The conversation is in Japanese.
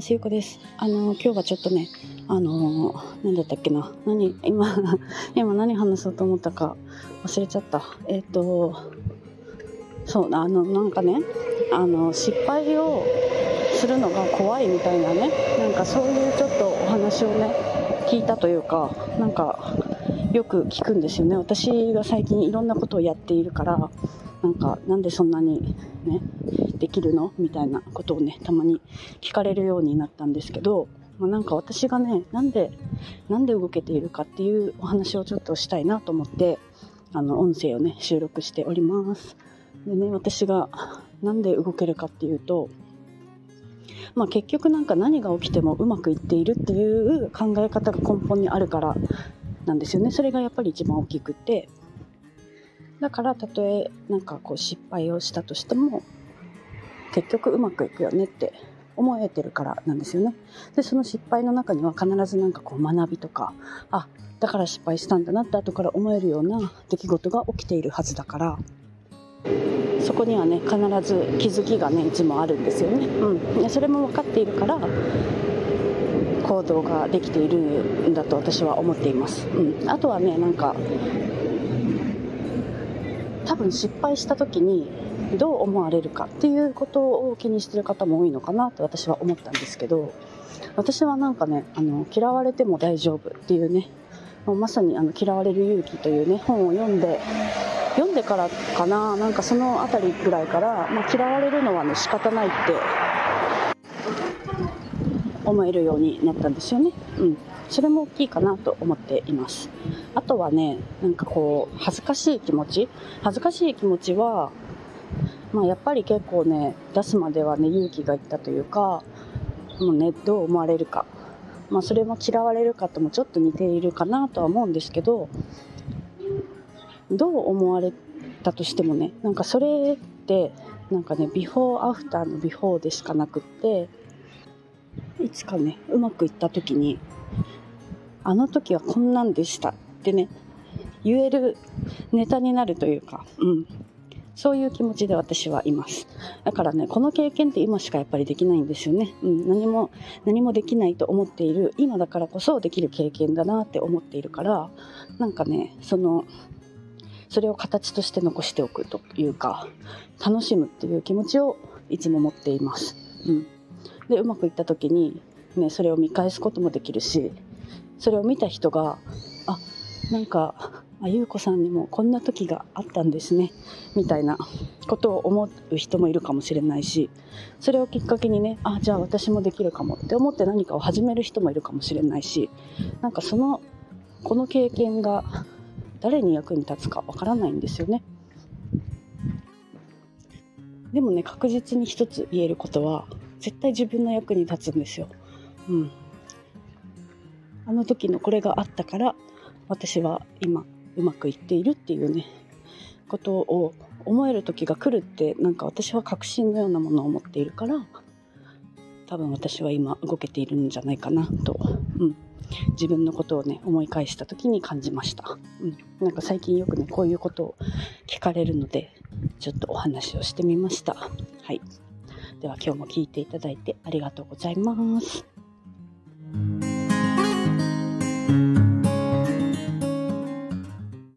ますゆこですあの今日はちょっとねあの何だったっけな。何今 今何話そうと思ったか忘れちゃった。えっ、ー、とそうあのなんかねあの失敗をするのが怖いみたいなねなんかそういうちょっとお話をね聞いたというかなんかよく聞くんですよね。私が最近いろんなことをやっているからなんかなんでそんなにねできるの？みたいなことをねたまに聞かれるようになったんですけど、まあ、なんか私がねなんでなんで動けているかっていうお話をちょっとしたいなと思ってあの音声をね収録しております。でね私がなんで動けるかっていうとまあ、結局なんか何が起きてもうまくいっているっていう考え方が根本にあるからなんですよね。それがやっぱり一番大きくて。だからたとえなんかこう失敗をしたとしても結局うまくいくよねって思えてるからなんですよね。でその失敗の中には必ずなんかこう学びとかあだから失敗したんだなって後から思えるような出来事が起きているはずだからそこにはね必ず気づきがねいつもあるんですよね。うん、それも分かっているから行動ができているんだと私は思っています。うん、あとはねなんか分失敗した時にどう思われるかっていうことを気にしてる方も多いのかなと私は思ったんですけど私はなんかねあの嫌われても大丈夫っていうねもうまさにあの嫌われる勇気というね本を読んで読んでからかななんかその辺りぐらいから、まあ、嫌われるのはね仕方ないって思えるようになったんですよね。うんそれも大きいかなと思っています。あとはね、なんかこう、恥ずかしい気持ち？恥ずかしい気持ちは、まあやっぱり結構ね、出すまではね、勇気がいったというか、もうね、どう思われるか。まあそれも嫌われるかともちょっと似ているかなとは思うんですけど、どう思われたとしてもね、なんかそれって、なんかね、ビフォーアフターのビフォーでしかなくって、いつかね、うまくいった時に、あの時はこんなんでしたってね、言えるネタになるというか、うん。そういう気持ちで私はいます。だからね、この経験って今しかやっぱりできないんですよね。うん、何も、何もできないと思っている、今だからこそできる経験だなって思っているから、なんかね、その、それを形として残しておくというか、楽しむっていう気持ちをいつも持っています。うん。で、うまくいった時に、ね、それを見返すこともできるし、それを見た人があなんかあ優子さんにもこんな時があったんですねみたいなことを思う人もいるかもしれないしそれをきっかけにねあじゃあ私もできるかもって思って何かを始める人もいるかもしれないしなんかそのこの経験が誰に役に立つかわからないんですよね。でもね確実に一つ言えることは絶対自分の役に立つんですよ。うん、あの時のこれがあったから私は今うまくいっているっていうねことを思える時が来るってなんか私は確信のようなものを持っているから多分私は今動けているんじゃないかなと、うん、自分のことをね思い返した時に感じました、うん、なんか最近よくねこういうことを聞かれるのでちょっとお話をしてみました。はい。では今日も聞いていただいてありがとうございます。